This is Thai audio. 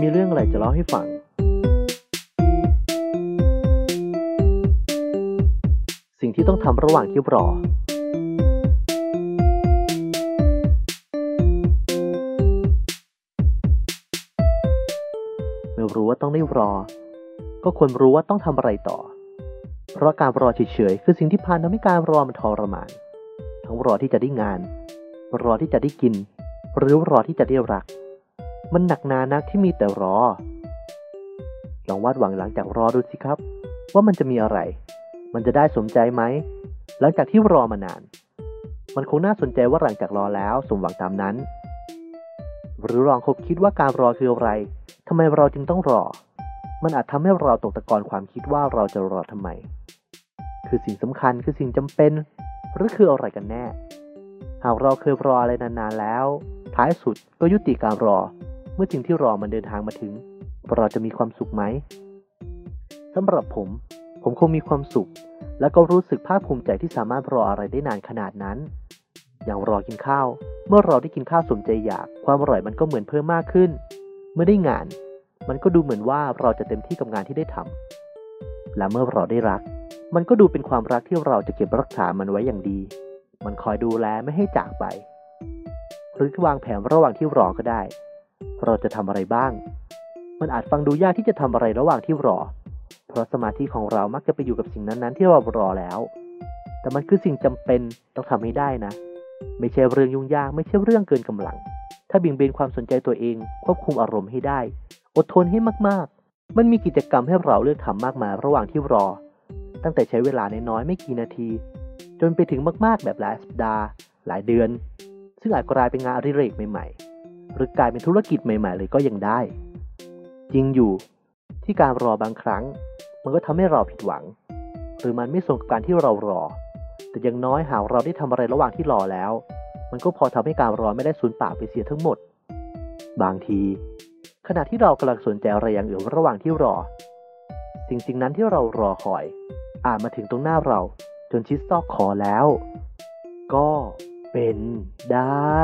มีเรื่องอะไรจะเล่าให้ฟัง สิ่งที่ต้องทำระหว่างที่รอ เมื่อรู้ว่าต้องได้รอ ก็ควรรู้ว่าต้องทำอะไรต่อ เพราะการรอเฉยๆ คือสิ่งที่พานทำให้การรอมันทรมาน ทั้งรอที่จะได้งาน รอที่จะได้กิน หรือรอที่จะได้รัก มันหนักหนานักที่มีแต่รอ ลองวาดหวังหลังจากรอดูสิครับ ว่ามันจะมีอะไร มันจะได้สมใจไหม หลังจากที่รอมานาน มันคงน่าสนใจว่าหลังจากรอแล้วสมหวังตามนั้น หรือลองคบคิดว่าการรอคืออะไรทำไมเราจึงต้องรอ มันอาจทำให้เราตกตะกอนความคิดว่าเราจะรอทำไม คือสิ่งสำคัญคือสิ่งจำเป็น หรือคืออะไรกันแน่ หากเราเคยรออะไรนานๆแล้ว ท้ายสุดก็ยุติการรอ เมื่อสิ่งที่รอมันเดินทางมาถึง เราจะมีความสุขไหมสำหรับผม ผมคงมีความสุข และก็รู้สึกภาคภูมิใจที่สามารถรออะไรได้นานขนาดนั้น อย่างรอกินข้าว เมื่อเราได้กินข้าวสมใจอยาก ความอร่อยมันก็เหมือนเพิ่มมากขึ้น เมื่อได้งาน มันก็ดูเหมือนว่าเราจะเต็มที่กับงานที่ได้ทำและเมื่อเราได้รัก มันก็ดูเป็นความรักที่เราจะเก็บรักษามันไว้อย่างดี มันคอยดูแลไม่ให้จากไป หรือวางแผนระหว่างที่รอก็ได้ เราจะทำอะไรบ้าง มันอาจฟังดูยากที่จะทำอะไรระหว่างที่รอ เพราะสมาธิของเรามักจะไปอยู่กับสิ่งนั้นๆ ที่เรารอแล้ว แต่มันคือสิ่งจำเป็นต้องทำให้ได้นะ ไม่ใช่เรื่องยุ่งยากไม่ใช่เรื่องเกินกำลัง ถ้าเบี่ยงเบนความสนใจตัวเอง ควบคุมอารมณ์ให้ได้ อดทนให้มากๆ มันมีกิจกรรมให้เราเลือกทำมากมายระหว่างที่รอ ตั้งแต่ใช้เวลาน้อยๆไม่กี่นาที จนไปถึงมากๆแบบหลายสัปดาห์ หลายเดือน ซึ่งอาจกลายเป็นงานอดิเรกใหม่ๆ หรือกลายเป็นธุรกิจใหม่ ๆ เลยก็ยังได้ จริงอยู่ที่การรอบางครั้ง มันก็ทำให้เราผิดหวัง หรือมันไม่สมกับการที่เรารอ แต่ย่างน้อยหากเราได้ทำอะไรระหว่างที่รอแล้ว มันก็พอทำให้การรอไม่ได้สูญเปล่าไปเสียทั้งหมด บางที ขณะที่เรากำลังสนใจอะไรอย่างอื่นระหว่างที่รอ สิ่งสิ่งนั้นที่เรารอคอยอาจมาถึงตรงหน้าเราจนชิดซอกคอแล้ว ก็เป็นได้